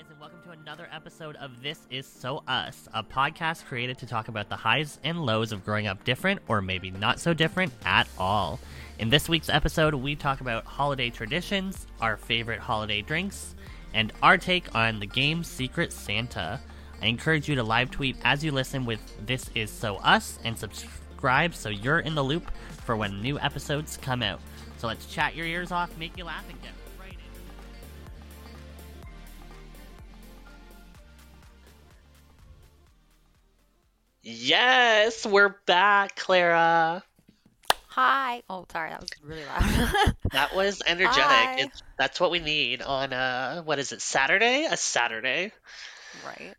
guys, and welcome to another episode of This Is So Us, a podcast created to talk about the highs and lows of growing up different or maybe not so different at all. In this week's episode, we talk about holiday traditions, our favorite holiday drinks, and our take on the game Secret Santa. I encourage you to live tweet as you listen with This Is So Us and subscribe so you're in the loop for when new episodes come out. So let's chat your ears off, make you laugh, and get Yes, we're back, Clara. Hi. Oh, sorry, that was really loud. That was energetic. It's, that's what we need on uh what is it? Saturday? A Saturday. right.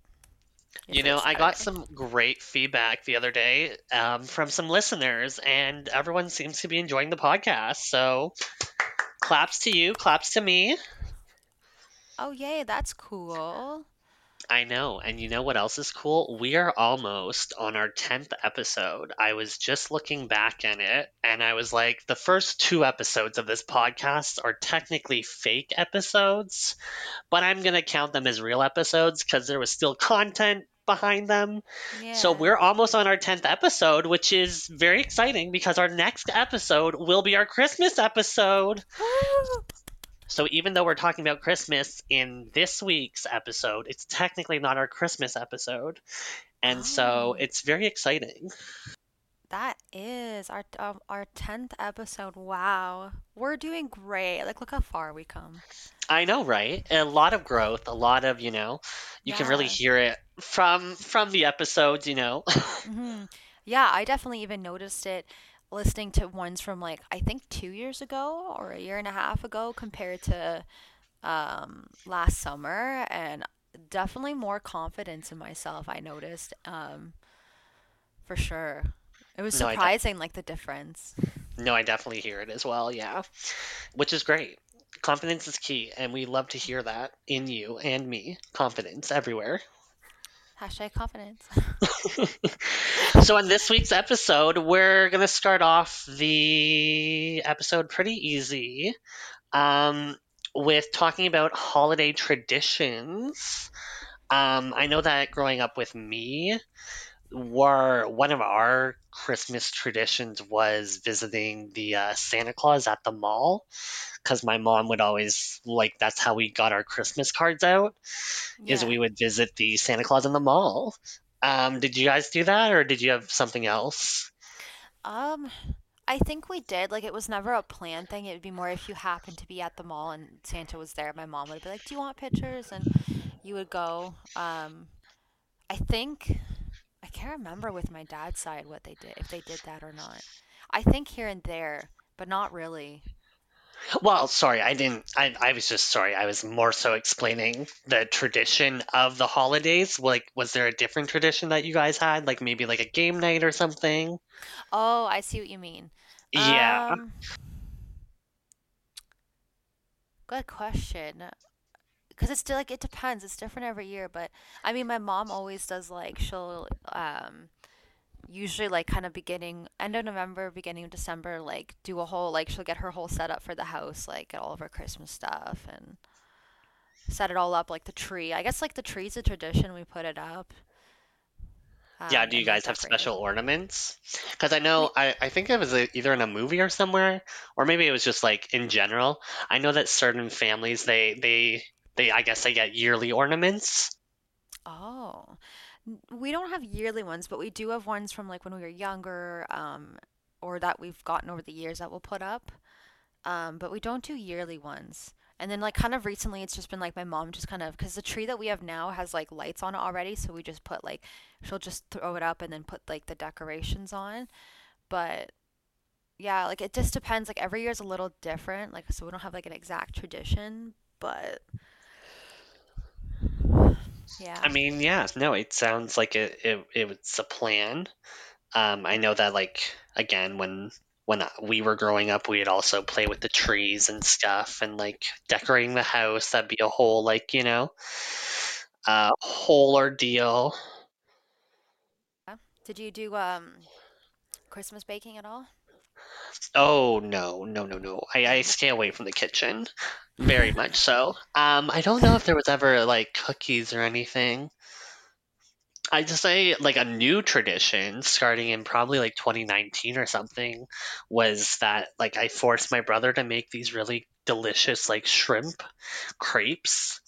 You know, I got some great feedback the other day um, from some listeners, and everyone seems to be enjoying the podcast. So, claps to you, claps to me. Oh, yay, that's cool. I know. And you know what else is cool? We are almost on our 10th episode. I was just looking back at it and I was like, the first two episodes of this podcast are technically fake episodes, but I'm going to count them as real episodes because there was still content behind them. Yeah. So we're almost on our 10th episode, which is very exciting because our next episode will be our Christmas episode. So even though we're talking about Christmas in this week's episode, it's technically not our Christmas episode. And so Oh. it's very exciting. That is our um, our 10th episode. Wow. We're doing great. Like, look how far we come. I know, right? A lot of growth, a lot of, you know, you can really hear it from from the episodes, you know. hmm Yeah, I definitely even noticed it listening to ones from like I think two years ago or a year and a half ago compared to um last summer and definitely more confidence in myself I noticed um for sure. It was No, surprising like the difference. no, I definitely hear it as well, yeah. Which is great. Confidence is key, and we love to hear that in you and me. Confidence everywhere. Hashtag confidence. So, in this week's episode, we're going to start off the episode pretty easy um, with talking about holiday traditions. Um, I know that growing up with me, were one of our Christmas traditions was visiting the uh, Santa Claus at the mall because my mom would always like that's how we got our Christmas cards out is we would visit the Santa Claus in the mall. Um, did you guys do that, or did you have something else? Um, I think we did. Like, it was never a planned thing. It would be more if you happened to be at the mall and Santa was there. My mom would be like, "Do you want pictures?" And you would go. Um, I think I can't remember with my dad's side what they did, if they did that or not. I think here and there, but not really. Well, sorry, I didn't. I, I was just sorry. I was more so explaining the tradition of the holidays. Like, was there a different tradition that you guys had? Like maybe like a game night or something? Oh, I see what you mean. Yeah. Um, good question. Because it's still like it depends. It's different every year, but I mean, my mom always does like she'll um usually like kind of beginning end of November, beginning of December, like do a whole like she'll get her whole setup for the house, like get all of her Christmas stuff and set it all up like the tree. I guess like the tree's a tradition. We put it up Yeah, um do you guys have special ornaments? Because I know, I, I think it was uh either in a movie or somewhere, or maybe it was just like in general. I know that certain families, they, they, they, I guess they get yearly ornaments. Oh, we don't have yearly ones, but we do have ones from like when we were younger, um, or that we've gotten over the years that we'll put up. Um, but we don't do yearly ones. And then like kind of recently, it's just been like my mom just kind of because the tree that we have now has like lights on it already, so we just put like she'll just throw it up and then put like the decorations on. But yeah, like it just depends. Like every year is a little different. Like so we don't have like an exact tradition, but I mean, yeah, no, it sounds like it, it, it's a plan. Um, I know that like again when when we were growing up, we'd also play with the trees and stuff and like decorating the house. That'd be a whole like you know uh, whole ordeal. Did you do um Christmas baking at all? Oh no, no, no, no. I, I stay away from the kitchen. Very much so. Um, I don't know if there was ever like cookies or anything. I just say like a new tradition starting in probably like 2019 or something was that like I forced my brother to make these really delicious like shrimp crepes.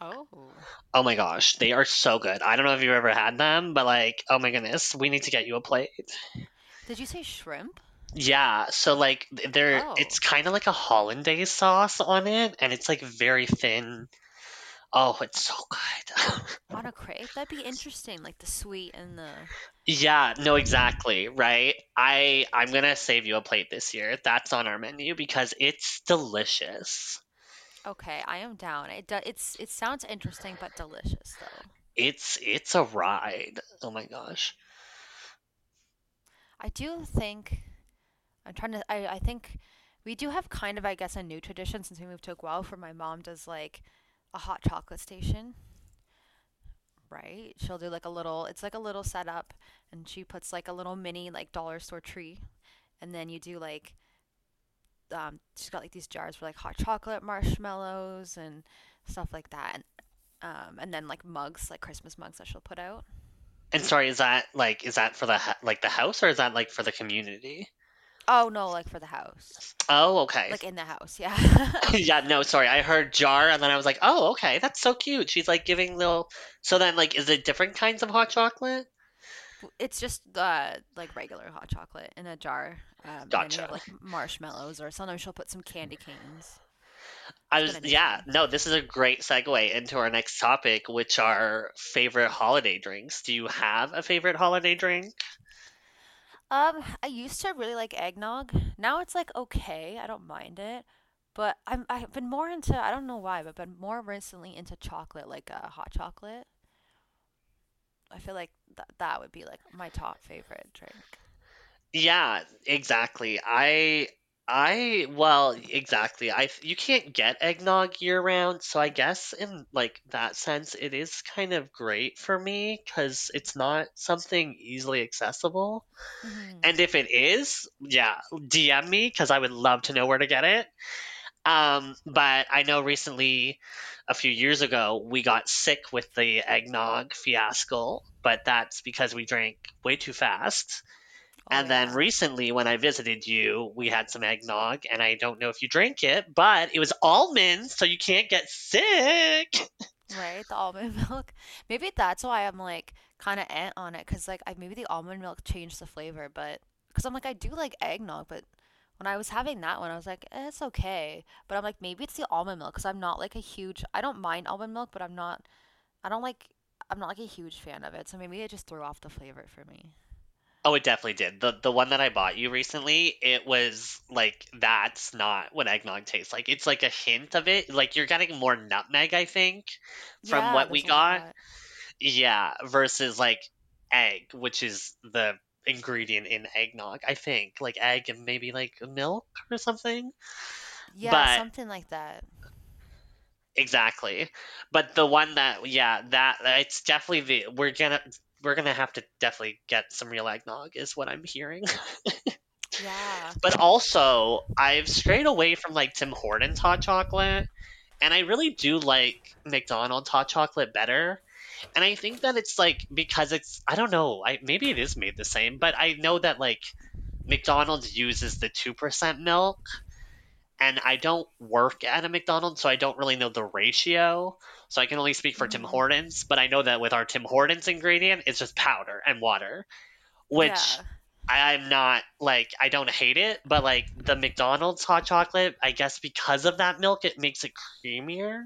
Oh. Oh my gosh, they are so good. I don't know if you've ever had them, but like, oh my goodness, we need to get you a plate. Did you say shrimp? Yeah, so like they're Oh. it's kind of like a hollandaise sauce on it and it's like very thin. Oh, it's so good. On a crepe? That'd be interesting, like the sweet and the Yeah, no, exactly, right? I I'm gonna save you a plate this year. That's on our menu because it's delicious. Okay, I am down. It do, it's it sounds interesting but delicious though. It's it's a ride. Oh my gosh. I do think I'm trying to I I think we do have kind of I guess a new tradition since we moved to Guelph where my mom does like a hot chocolate station, right? She'll do like a little it's like a little setup and she puts like a little mini like dollar store tree and then you do like um she's got like these jars for like hot chocolate marshmallows and stuff like that and um and then like mugs like Christmas mugs that she'll put out. And sorry, is that like is that for the like the house or is that like for the community? Oh no, like for the house. Oh, okay. Like in the house, yeah. Yeah, no, sorry. I heard jar and then I was like, "Oh, okay. That's so cute." She's like giving little So then like is it different kinds of hot chocolate? It's just uh like regular hot chocolate in a jar. Um, you have like marshmallows or sometimes she'll put some candy canes. I was yeah, no, this is a great segue into our next topic, which are favorite holiday drinks. Do you have a favorite holiday drink? Um, I used to really like eggnog. Now it's like okay, I don't mind it. But I'm I've been more into I don't know why, but been more recently into chocolate, like uh, hot chocolate. I feel like that that would be like my top favorite drink. Yeah, exactly. I I well, exactly. I you can't get eggnog year round, so I guess in like that sense it is kind of great for me because it's not something easily accessible. hmm And if it is, yeah, DM me because I would love to know where to get it. Um, but I know recently, a few years ago, we got sick with the eggnog fiasco, but that's because we drank way too fast. Oh And then recently, when I visited you, we had some eggnog, and I don't know if you drank it, but it was almonds, so you can't get sick. Right, the almond milk. Maybe that's why I'm like kind of ant on it, cause like I maybe the almond milk changed the flavor, but cause I'm like I do like eggnog, but when I was having that one, I was like eh, it's okay, but I'm like maybe it's the almond milk, cause I'm not like a huge I don't mind almond milk, but I'm not I don't like I'm not like a huge fan of it, so maybe it just threw off the flavor for me. Oh, it definitely did. The the one that I bought you recently, it was like that's not what eggnog tastes like. It's like a hint of it. Like you're getting more nutmeg, I think, from Yeah, what we got. lot. Yeah, versus like egg, which is the ingredient in eggnog, I think. Like egg and maybe like milk or something. Yeah, But something like that. exactly. But the one that yeah, that it's definitely the we're gonna we're gonna have to definitely get some real eggnog is what I'm hearing. Yeah. But also, I've strayed away from like Tim Hortons hot chocolate, and I really do like McDonald's hot chocolate better. And I think that it's like because it's I don't know, I maybe it is made the same, but I know that like McDonald's uses the 2% milk and I don't work at a McDonald's, so I don't really know the ratio. So I can only speak for Tim hmm Hortons, but I know that with our Tim Hortons ingredient, it's just powder and water, which Yeah. I- I'm not like I don't hate it, but like the McDonald's hot chocolate, I guess because of that milk, it makes it creamier.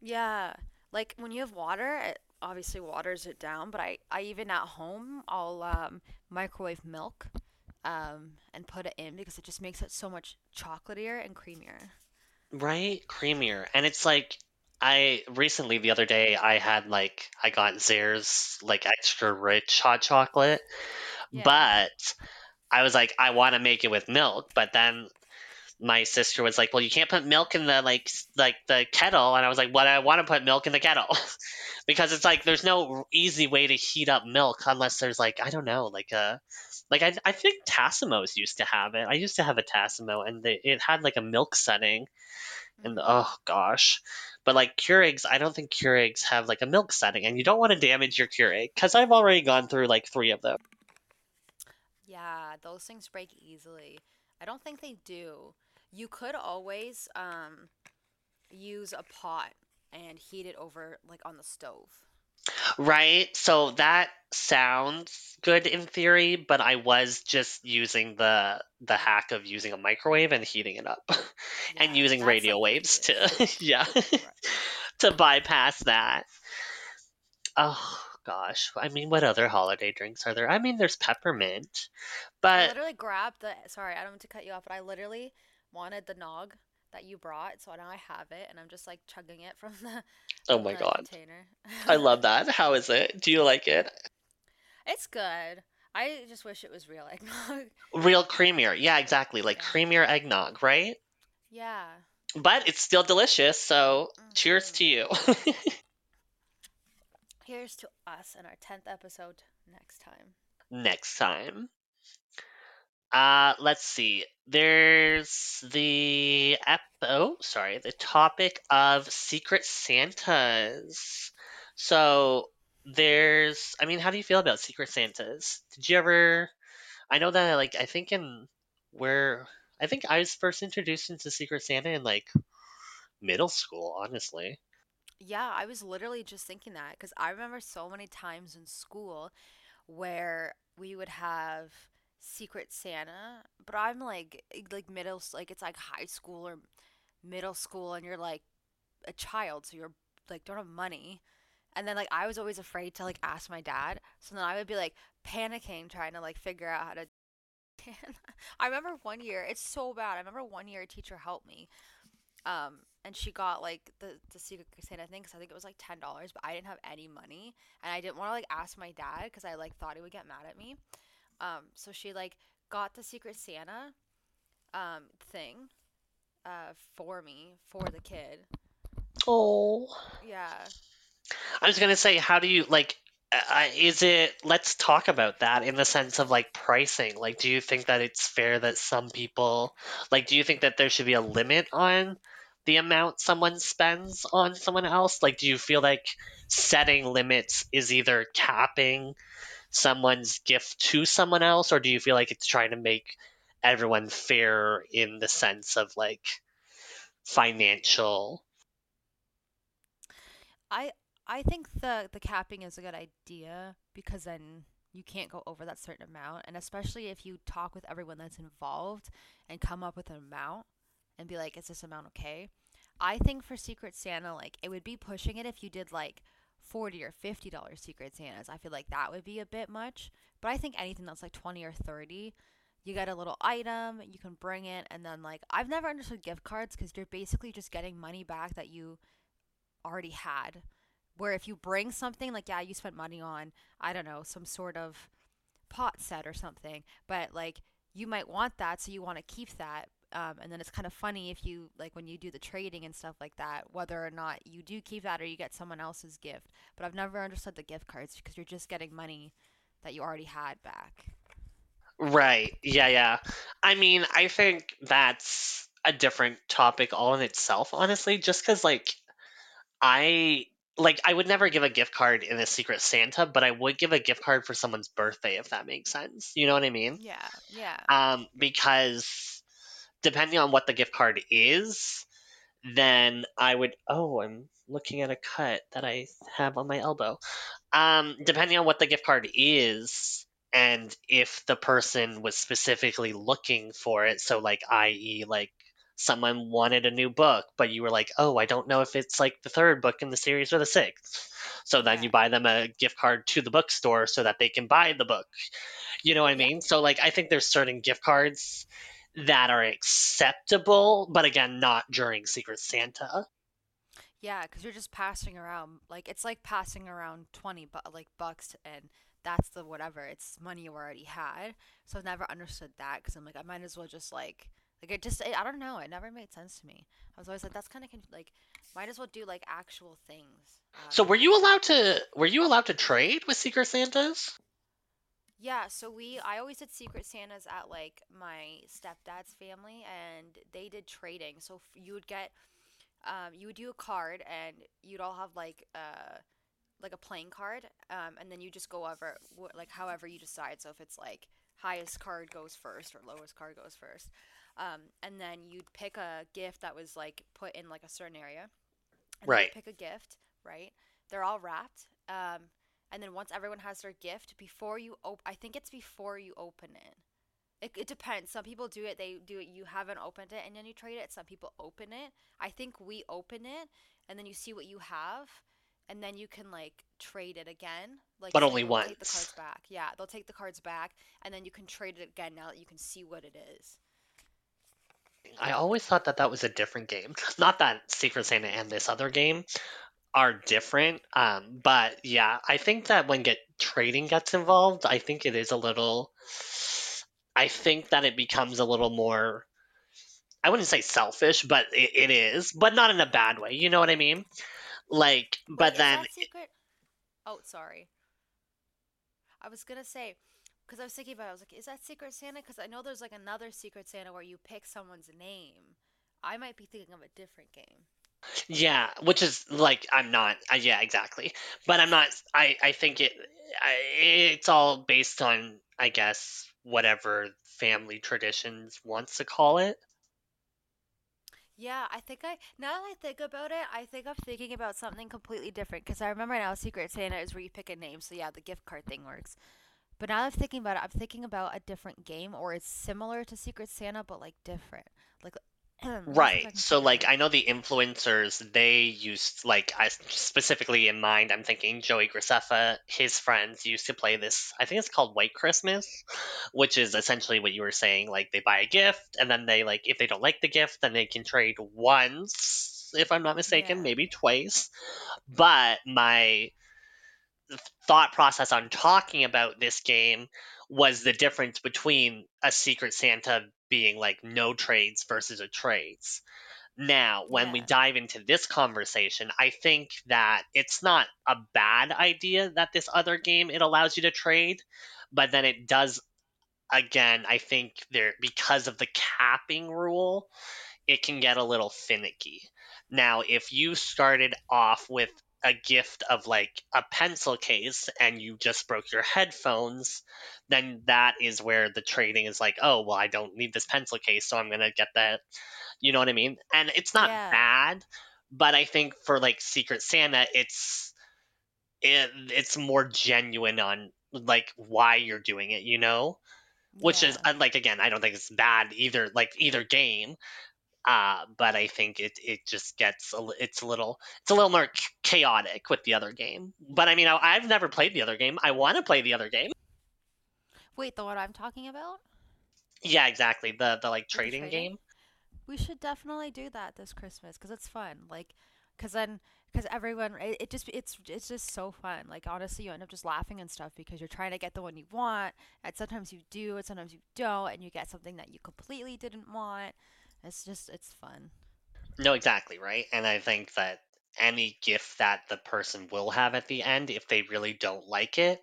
Yeah, like when you have water, it obviously waters it down, but I, I even at home, I'll um, microwave milk um, and put it in because it just makes it so much chocolatier and creamier. Right? Creamier. And it's like I recently the other day I had like I got Zehrs like extra rich hot chocolate, Yeah. but I was like I want to make it with milk, but then my sister was like, "Well, you can't put milk in the like like the kettle," and I was like, "Well, I want to put milk in the kettle," because it's like there's no easy way to heat up milk unless there's like I don't know, like a Like I, I think Tassimos used to have it. I used to have a Tassimo, and they, it had like a milk setting, and Mm. oh gosh, but like Keurigs, I don't think Keurigs have like a milk setting, and you don't want to damage your Keurig because I've already gone through like three of them. Yeah, those things break easily. I don't think they do. You could always um use a pot and heat it over like on the stove. Right? So that sounds good in theory, but I was just using the the hack of using a microwave and heating it up and Yeah, using that's radio like waves to yeah, Right. to bypass that. Oh gosh. I mean, what other holiday drinks are there? I mean, there's peppermint, I but literally grabbed the sorry, I don't mean to cut you off, but I literally wanted the nog that you brought, so now I have it and I'm just like chugging it from the oh from my the god. container. I love that. How is it? Do you like it? It's good. I just wish it was real eggnog. Real creamier. Yeah, exactly. Like Yeah. creamier eggnog, right? Yeah. But it's still delicious, so cheers Mhm. to you. Here's to us and our 10th episode next time. Next time. Uh, let's see. There's the ep- oh, sorry, the topic of Secret Santas. So there's, I mean, how do you feel about Secret Santas? Did you ever? I know that, like, I think in where I think I was first introduced into Secret Santa in like middle school, honestly. Yeah, I was literally just thinking that because I remember so many times in school where we would have Secret Santa, but I'm like eh, like middle like it's like high school or middle school and you're like a child, so you're like don't have money. And then like I was always afraid to like ask my dad, so then I would be like panicking trying to like figure out how to I remember one year, it's so bad. I remember one year a teacher helped me um and she got like the the secret santa thing because i think it was like ten dollars but i didn't have any money and i didn't want to like ask my dad because i like thought he would get mad at me um so she like got the secret santa um thing uh for me for the kid Oh. yeah I was gonna say, how do you like? Uh, is it? Let's talk about that in the sense of like pricing. Like, do you think that it's fair that some people, like, do you think that there should be a limit on the amount someone spends on someone else? Like, do you feel like setting limits is either capping someone's gift to someone else, or do you feel like it's trying to make everyone fair in the sense of like financial? i i think the the capping is a good idea because then you can't go over that certain amount and especially if you talk with everyone that's involved and come up with an amount and be like is this amount okay I think for Secret Santa, like it would be pushing it if you did like forty or fifty dollars Secret Santas. I feel like that would be a bit much. But I think anything that's like twenty or thirty, you get a little item, you can bring it, and then like I've never understood gift cards because you're basically just getting money back that you already had. Where if you bring something, like yeah, you spent money on I don't know some sort of pot set or something, but like you might want that, so you want to keep that. Um, and then it's kind of funny if you like when you do the trading and stuff like that, whether or not you do keep that or you get someone else's gift. But I've never understood the gift cards because you're just getting money that you already had back. Right. Yeah, yeah. I mean, I think that's a different topic all in itself, honestly, just because, like, I. Like, I would never give a gift card in a Secret Santa, but I would give a gift card for someone's birthday, if that makes sense. You know what I mean? Yeah, yeah, Um, because depending on what the gift card is, then I would. Oh, I'm looking at a cut that I have on my elbow. Um, depending on what the gift card is, and if the person was specifically looking for it, so like, i.e., like someone wanted a new book, but you were like, oh, I don't know if it's like the third book in the series or the sixth. So then you buy them a gift card to the bookstore so that they can buy the book. You know what I mean? So like, I think there's certain gift cards that are acceptable, but again, not during Secret Santa. yeah. Because you're just passing around like it's like passing around twenty bu- like bucks, and that's the whatever. It's money you already had. So I've never understood that because I'm like I might as well just like like it just I I don't know. It never made sense to me. I was always like that's kind of conf- like might as well do like actual things. So were you allowed to were you allowed to trade with Secret Santas? Yeah, so we I always did Secret Santas at like my stepdad's family and they did trading. So f- you would get um you would do a card and you'd all have like uh like a playing card um and then you just go over wh- like however you decide. So if it's like highest card goes first or lowest card goes first. Um and then you'd pick a gift that was like put in like a certain area Right. pick a gift, right? They're all wrapped. Um, and then once everyone has their gift, before you op- I think it's before you open it. It, it depends. Some people do it. They do it. You haven't opened it, and then you trade it. Some people open it. I think we open it, and then you see what you have, and then you can like trade it again. Like But only they'll take the once. cards back. Yeah, they'll take the cards back, and then you can trade it again now that you can see what it is. I always thought that that was a different game. Not that Secret Santa and this other game are different, um, but yeah, I think that when get trading gets involved, I think it is a little. I think that it becomes a little more. I wouldn't say selfish, but it, it is, but not in a bad way. You know what I mean? Like, but then secret? Oh, sorry. I was gonna say, because I was thinking about it, I was like, is that Secret Santa? Because I know there's like another Secret Santa where you pick someone's name. I might be thinking of a different game. Yeah, which is like I'm not. Uh, yeah, exactly. But I'm not. I I think it. I, it's all based on I guess whatever family traditions wants to call it. Yeah, I think I, now that I think about it, I think I'm thinking about something completely different. Because I remember now Secret Santa is where you pick a name. So yeah, the gift card thing works. But now that I'm thinking about it, I'm thinking about a different game or it's similar to Secret Santa, but like different. Like, let me see if Right. So like. I know the influencers they used like I specifically in mind I'm thinking Joey Graceffa his friends used to play this I think it's called White Christmas which is essentially what you were saying like they buy a gift and then they like if they don't like the gift then they can trade once if I'm not mistaken Yeah. maybe twice but my thought process on talking about this game was the difference between a Secret Santa being like no trades versus a trades. Now, when we dive into this conversation, I think that it's not a bad idea that this other game it allows you to trade, but then it does again, I think there because of the capping rule, it can get a little finicky. Now, if you started off with a gift of like a pencil case and you just broke your headphones, then that is where the trading is like, oh, well, I don't need this pencil case, so I'm going to get that. You know what I mean? And it's not Yeah. bad, but I think for like Secret Santa, it's it, it's more genuine on like why you're doing it, you know? Which is Yeah. uh, like again, I don't think it's bad either like either game uh, but I think it it just gets a, it's a little it's a little more chaotic with the other game. But I mean, I, I've never played the other game. I want to play the other game. Wait, the one I'm talking about? Yeah, exactly. The the like trading trading? game. We should definitely do that this Christmas because it's fun. Like, because then, because everyone, it, it just, it's, it's just so fun. Like, honestly, you end up just laughing and stuff because you're trying to get the one you want, and sometimes you do, and sometimes you don't, and you get something that you completely didn't want. It's just, it's fun. No, exactly right. And I think that any gift that the person will have at the end, if they really don't like it,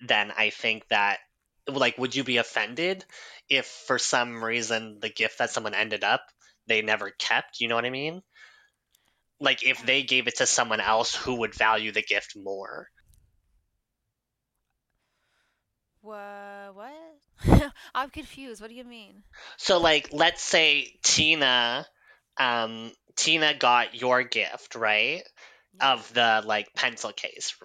then I think that like would you be offended if for some reason the gift that someone ended up they never kept? You know what I mean? Like if they gave it to someone else who would value the gift more. Wha what? I'm confused. What do you mean? So like let's say Tina um Tina got your gift, right? Of the like pencil case,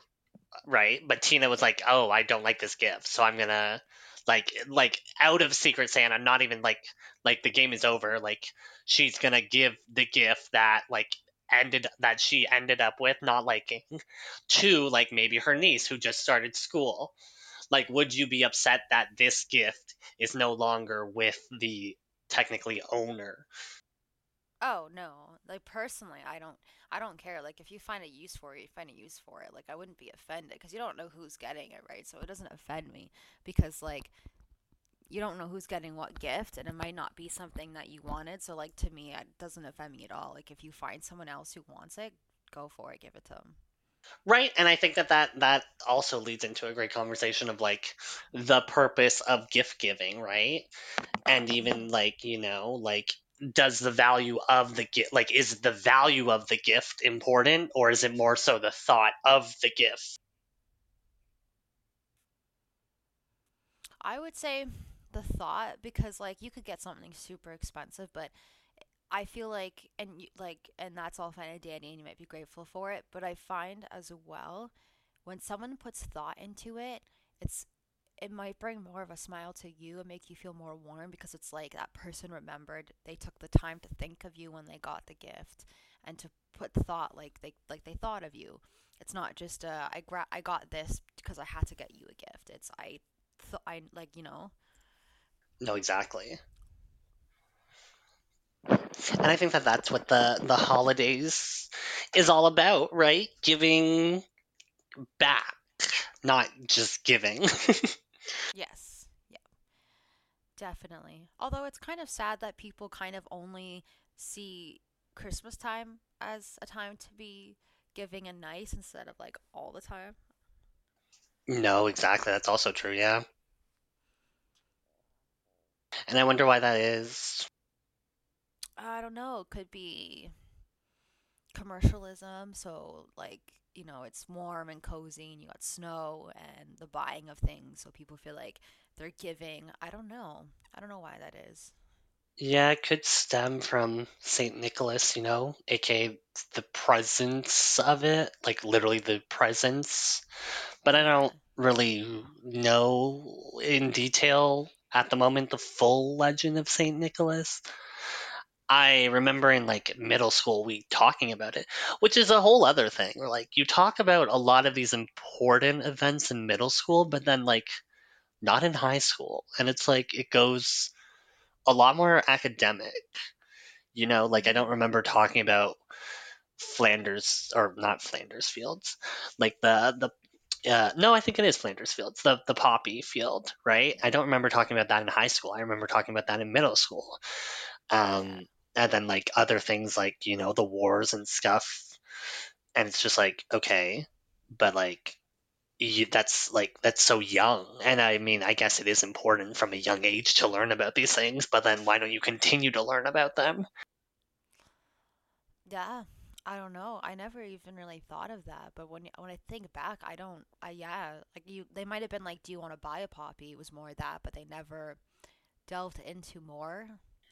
right? But Tina was like, "Oh, I don't like this gift, so I'm gonna like like out of Secret Santa, not even like like the game is over. Like she's gonna give the gift that like ended that she ended up with not liking to like maybe her niece who just started school. Like, would you be upset that this gift is no longer with the technically owner? Oh no. Like personally, I don't I don't care. Like if you find a use for it, you find a use for it. Like I wouldn't be offended because you don't know who's getting it, right? So it doesn't offend me because like you don't know who's getting what gift and it might not be something that you wanted. So like to me, it doesn't offend me at all. Like if you find someone else who wants it, go for it, give it to them. Right, and I think that, that that also leads into a great conversation of like the purpose of gift giving, right? And even like, you know, like does the value of the gift like is the value of the gift important or is it more so the thought of the gift? I would say the thought because like you could get something super expensive, but I feel like and like and that's all fine and dandy and you might be grateful for it, but I find as well when someone puts thought into it, it's it might bring more of a smile to you and make you feel more warm because it's like that person remembered they took the time to think of you when they got the gift and to put thought like they like they thought of you. It's not just uh, I gra- I got this because I had to get you a gift. It's I th- I like you know No, exactly. And I think that that's what the the holidays is all about, right? Giving back, not just giving. yes yeah definitely. Although it's kind of sad that people kind of only see Christmas time as a time to be giving and nice instead of like all the time. no, exactly. That's also true, yeah. And I wonder why that is. I don't know. It could be commercialism. So, like, you know, it's warm and cozy and you got snow and the buying of things. So people feel like they're giving. I don't know. I don't know why that is. Yeah, it could stem from Saint Nicholas, you know, aka the presence of it, like literally the presence. But I don't really know in detail at the moment the full legend of Saint Nicholas. I remember in like middle school we talking about it, which is a whole other thing. Like you talk about a lot of these important events in middle school, but then like not in high school. And it's like it goes a lot more academic. You know, like I don't remember talking about Flanders or not Flanders Fields, like the the uh, no, I think it is Flanders Fields, the the poppy field, right? I don't remember talking about that in high school. I remember talking about that in middle school. Um, and then like other things like you know the wars and stuff, and it's just like okay, but like you, that's like that's so young, and I mean I guess it is important from a young age to learn about these things, but then why don't you continue to learn about them? Yeah. I don't know. I never even really thought of that, but when when I think back, I don't. I yeah, like you, they might have been like, "Do you want to buy a poppy?" It was more that, but they never delved into more.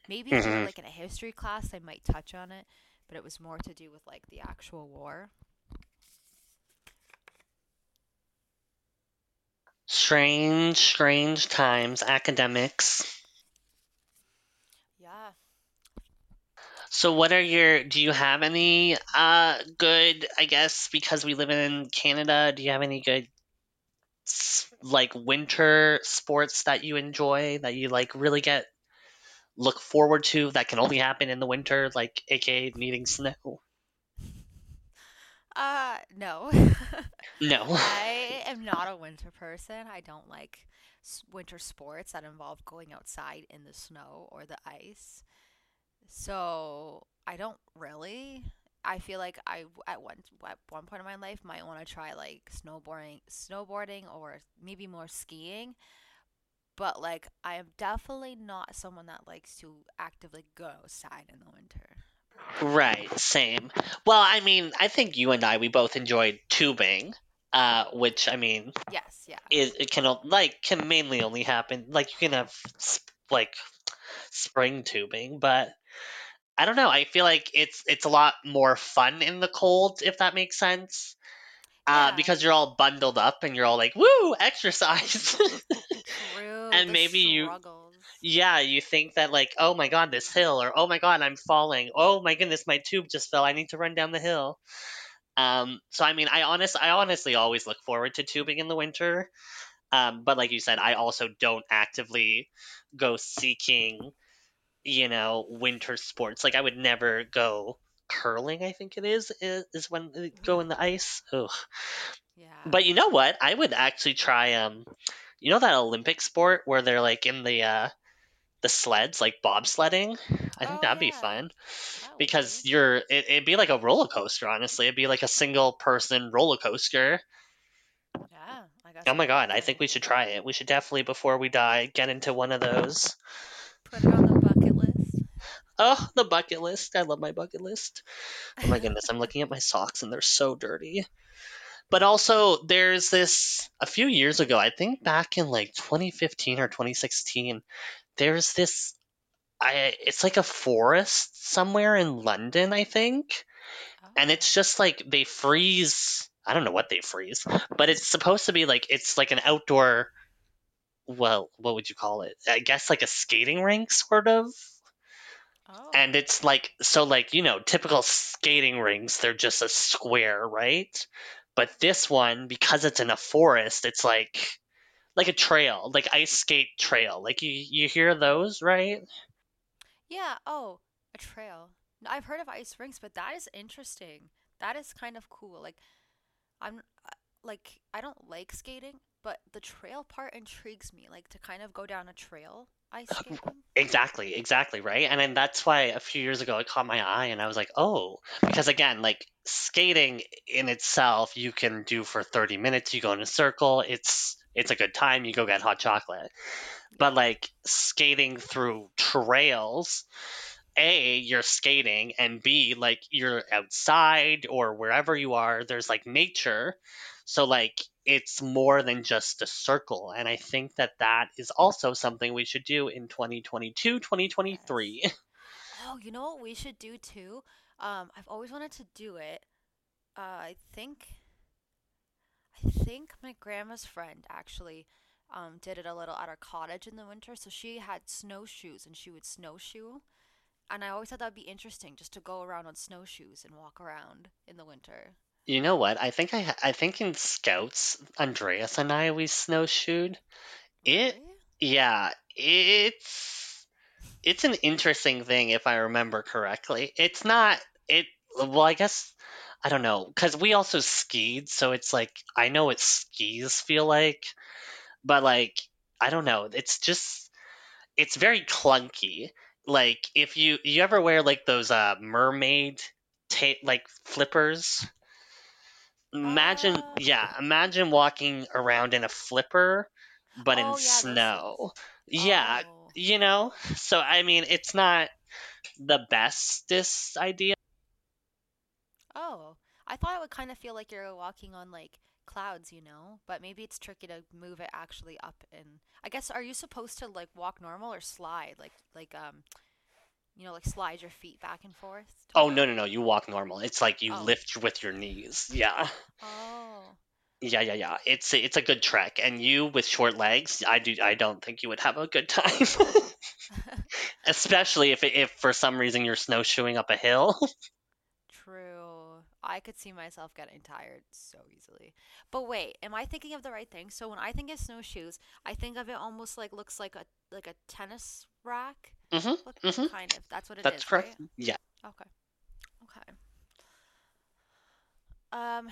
Maybe if we were hmm like in a history class, they might touch on it, but it was more to do with like the actual war. Strange, strange times, academics. Yeah. So what are your do you have any uh good I guess because we live in Canada, do you have any good like winter sports that you enjoy that you like really get look forward to that can only happen in the winter like aka needing snow? Uh, no. No. I am not a winter person. I don't like winter sports that involve going outside in the snow or the ice. So I don't really. I feel like I at one at one point in my life might want to try like snowboarding, snowboarding, or maybe more skiing. But like I am definitely not someone that likes to actively go outside in the winter. Right, same. Well, I mean, I think you and I we both enjoyed tubing, uh which I mean Yes, yeah, is it can like can mainly only happen like you can have like spring tubing, but I don't know. I feel like it's it's a lot more fun in the cold, if that makes sense. Uh, yeah. because you're all bundled up and you're all like, "Woo, exercise!" True. and maybe you, yeah, you think that like, "Oh my god, this hill," or "Oh my god, I'm falling," "Oh my goodness, my tube just fell. I need to run down the hill." Um, so I mean, I honest, I honestly always look forward to tubing in the winter. Um, but like you said, I also don't actively go seeking you know, winter sports. Like I would never go curling. I think it is is, is when they go in the ice. Ugh. yeah. But you know what? I would actually try. Um, you know that Olympic sport where they're like in the uh the sleds, like bobsledding. I think Oh that'd be fun that because be. you're it, it'd be like a roller coaster. Honestly, it'd be like a single person roller coaster. Yeah, I guess Oh my god, I think we should try it. We should definitely before we die get into one of those. Put it on the. Oh, the bucket list. I love my bucket list. Oh my goodness, I'm looking at my socks and they're so dirty. But also, there's this a few years ago, I think back in like 2015 or 2016, there's this I it's like a forest somewhere in London, I think. And it's Oh. just like they freeze, I don't know what they freeze, but it's supposed to be like it's like an outdoor well, what would you call it? I guess like a skating rink sort of. And Oh. it's like so like, you know, typical skating rinks, they're just a square, right? But this one, because it's in a forest, it's like like a trail, like ice skate trail. Like you you hear those, right? Yeah, oh, a trail. I've heard of ice rinks, but that is interesting. That is kind of cool. Like I'm uh, like I don't like skating, but the trail part intrigues me. Like to kind of go down a trail Exactly, exactly, right? And then that's why a few years ago it caught my eye and I was like, "Oh, because again, like skating in itself you can do for 30 minutes, you go in a circle, it's it's a good time, you go get hot chocolate. But like skating through trails, A, you're skating, and B, like you're outside or wherever you are, there's like nature. So like it's more than just a circle. And I think that that is also something we should do in 2022, Yes. 2023. Oh, you know what we should do too? Um, I've always wanted to do it. Uh, I think I think my grandma's friend actually um did it a little at our cottage in the winter. So she had snowshoes and she would snowshoe. And I always thought that'd be interesting just to go around on snowshoes and walk around in the winter. You know what? I think I I think in Scouts, Andreas and I we snowshoed. It Really? yeah, it's it's an interesting thing if I remember correctly. It's not it well, I guess I don't know cuz we also skied, so it's like I know what skis feel like, but like I don't know. It's just it's very clunky. Like if you you ever wear like those uh mermaid ta- like flippers Imagine, yeah, imagine walking around in a flipper, but in oh yeah, those things. snow. Yeah, Oh. you know? So, I mean, it's not the bestest idea. Oh. I thought it would kind of feel like you're walking on like clouds, you know? But maybe it's tricky to move it actually up and I guess are you supposed to like walk normal or slide? Like like um you know, like slide your feet back and forth Oh, no, no, no, you walk normal. It's like you Oh. lift with your knees. Yeah. Oh. Yeah, yeah, yeah. It's it's a good trek. And you with short legs, I do I don't think you would have a good time. Especially if if for some reason you're snowshoeing up a hill. True. I could see myself getting tired so easily. But wait, am I thinking of the right thing? So when I think of snowshoes, I think of it almost like looks like a like a tennis rack. mhm. Look, Mhm. kind of. That's what it That's is, correct. right? Yeah. Okay. Okay. Um,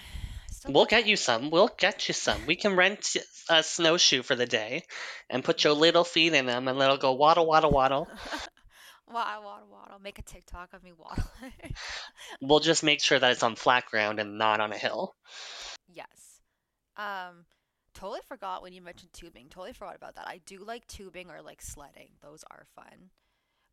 We'll get you some. We'll get you some. We can rent a snowshoe for the day and put your little feet in them and it'll go waddle, waddle, waddle. Waddle, waddle, waddle. Make a TikTok of me waddling. We'll just make sure that it's on flat ground and not on a hill. Yes. Um, totally forgot when you mentioned tubing. Totally forgot about that. I do like tubing or like sledding. Those are fun.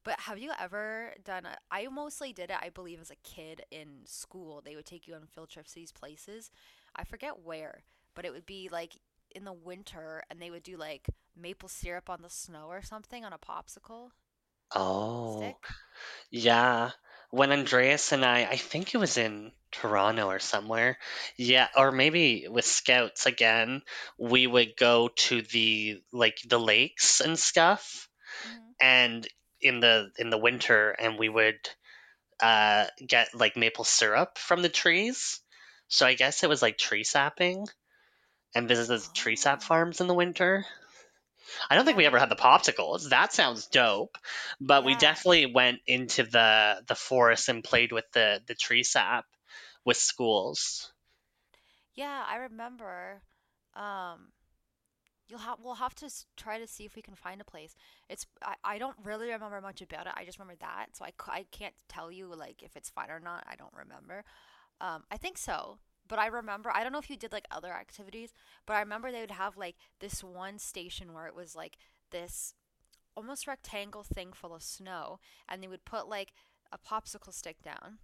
But have you ever done a, I mostly did it, I believe, as a kid in school. They would take you on field trips to these places. I forget where, but it would be like in the winter and they would do like maple syrup on the snow or something on a popsicle Oh, stick. yeah. When Andreas and I, I think it was in Toronto or somewhere. Yeah, or maybe with Scouts again, we would go to the like the lakes and stuff hmm and in the in the winter and we would uh, get like maple syrup from the trees. So I guess it was like tree sapping and visited tree sap Oh, farms in the winter. I don't think we ever had the popsicles. That sounds dope. But we definitely went into the the forest and played with the the tree sap with schools. Yeah, I remember. Um, You'll have we'll have to try to see if we can find a place. It's I, I don't really remember much about it. I just remember that, so I, I can't tell you like if it's fun or not. I don't remember. Um, I think so, but I remember I don't know if you did like other activities, but I remember they would have like this one station where it was like this almost rectangle thing full of snow, and they would put like a popsicle stick down,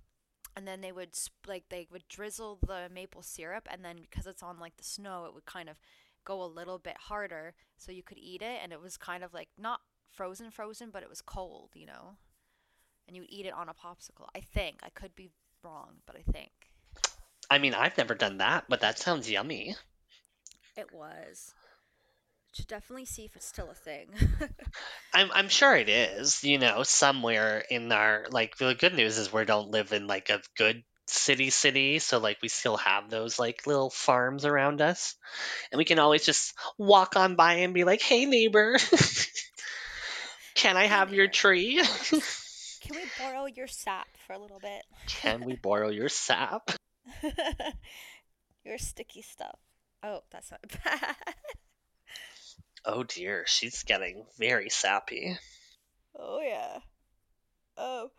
and then they would sp- like they would drizzle the maple syrup, and then because it's on like the snow, it would kind of go a little bit harder, so you could eat it, and it was kind of like not frozen frozen, but it was cold, you know, and you would eat it on a popsicle. I think. I could be wrong, but I think I mean, I've never done that, but that sounds yummy. it was. Should definitely see if it's still a thing. I'm I'm sure it is, you know, somewhere in our like the good news is we don't live in like a good city city, so like we still have those like little farms around us. And we can always just walk on by and be like, "Hey neighbor, can I have your tree? can we borrow your sap for a little bit? Can we borrow your sap?" your sticky stuff. Oh, that's not bad. Oh dear, she's getting very sappy. oh yeah. Oh.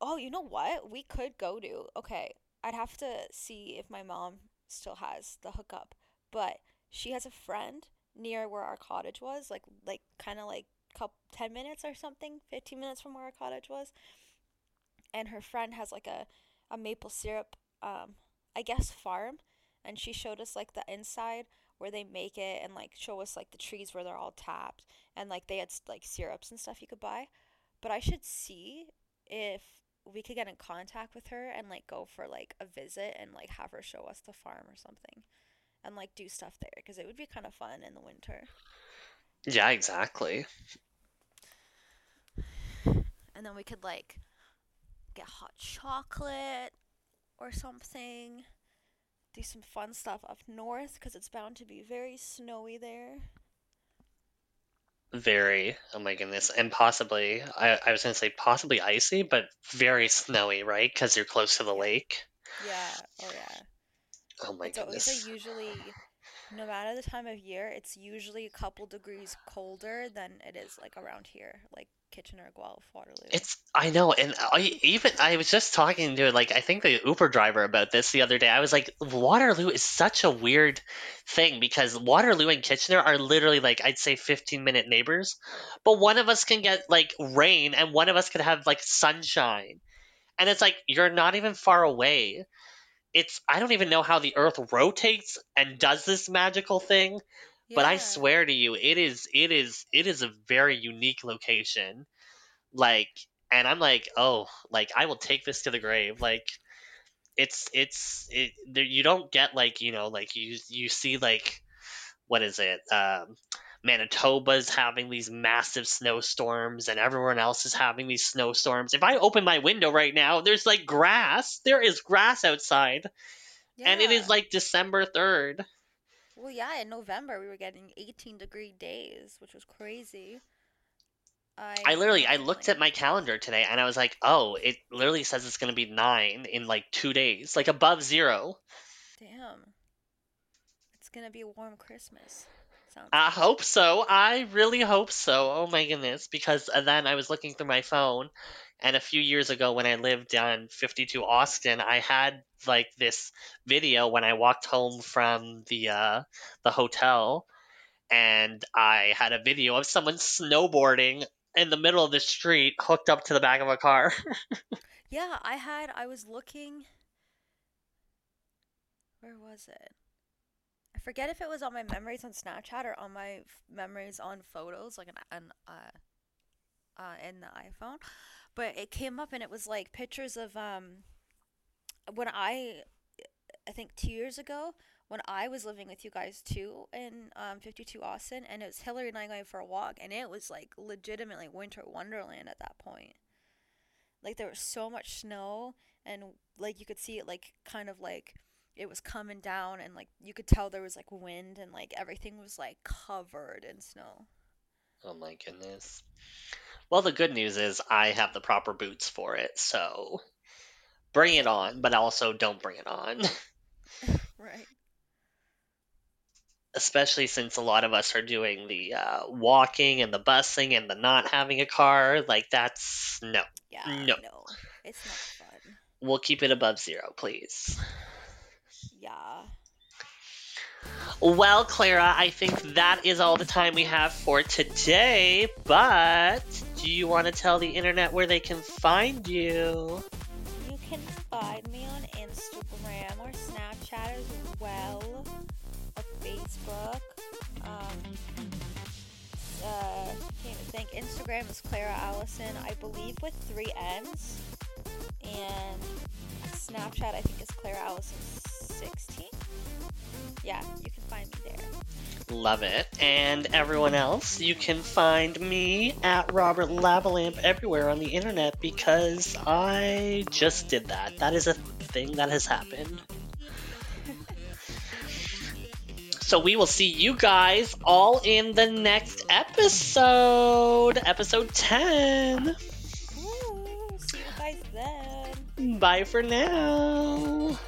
Oh, you know what? We could go to. Okay, I'd have to see if my mom still has the hookup, but she has a friend near where our cottage was, like like kind of like couple 10 minutes or something, 15 minutes from where our cottage was. And her friend has like a a maple syrup um I guess farm, and she showed us like the inside where they make it and like show us like the trees where they're all tapped and like they had like syrups and stuff you could buy. But I should see if we could get in contact with her and like go for like a visit and like have her show us the farm or something and like do stuff there because it would be kind of fun in the winter. Yeah, exactly. And then we could like get hot chocolate or something. Do some fun stuff up north because it's bound to be very snowy there. Very. Oh my goodness. And possibly, I, I was going to say possibly icy, but very snowy, right? Because you're close to the lake. Yeah. Oh yeah. Oh my goodness, It's always a usually, no matter the time of year, it's usually a couple degrees colder than it is like around here, like Kitchener, Guelph, Waterloo. It's, I know, and I even, I was just talking to, like, I think the Uber driver about this the other day. I was like, Waterloo is such a weird thing because Waterloo and Kitchener are literally, like, I'd say 15 minute neighbors, but one of us can get, like, rain and one of us could have, like, sunshine. And it's like, you're not even far away. It's, I don't even know how the earth rotates and does this magical thing, but I swear to you, it is, it is, it is a very unique location. Like and i'm like oh like i will take this to the grave. Like it's it's it there, you don't get like you know like you you see like what is it um manitoba's having these massive snowstorms and everyone else is having these snowstorms. If i open my window right now there's like grass. There is grass outside. And it is like december 3rd Well, yeah, in November we were getting 18 degree days, which was crazy. I I literally I looked at my calendar today and I was like, "Oh, it literally says it's going to be 9 in like 2 days, like above 0." Damn. It's gonna be a warm Christmas. Sounds I hope so. I really hope so. Oh my goodness. Because uh, then I was looking through my phone, and a few years ago when I lived on 52 Austin, I had like this video when I walked home from the uh, the hotel, and I had a video of someone snowboarding in the middle of the street, hooked up to the back of a car. Yeah, I had. I was looking. Where was it? Forget if it was on my memories on Snapchat or on my f- memories on photos, like an, an uh, uh, in the iPhone. But it came up and it was like pictures of um when I I think two years ago when I was living with you guys too in um 52 Austin, and it was Hillary and I going for a walk, and it was like legitimately winter wonderland at that point. Like there was so much snow, and like you could see it like kind of like it was coming down, and like you could tell there was like wind, and like everything was like covered in snow. oh my goodness. Well, the good news is I have the proper boots for it, so bring it on, but also don't bring it on. Right. especially since a lot of us are doing the uh, walking and the busing and the not having a car. Like, that's no. Yeah. No. No. It's not fun. We'll keep it above zero, please. Yeah. Well, Clara, I think that is all the time we have for today. But do you want to tell the internet where they can find you? You can find me on Instagram or Snapchat as well, or Facebook. Um, uh, can't even think. Instagram is Clara Allison, I believe, with three N's, and Snapchat I think is Clara Allison 16. Yeah, you can find me there. Love it. And everyone else, you can find me at Robert Lavalamp everywhere on the internet because I just did that. That is a thing that has happened. So we will see you guys all in the next episode, episode 10. Woo, see you guys then. Bye for now.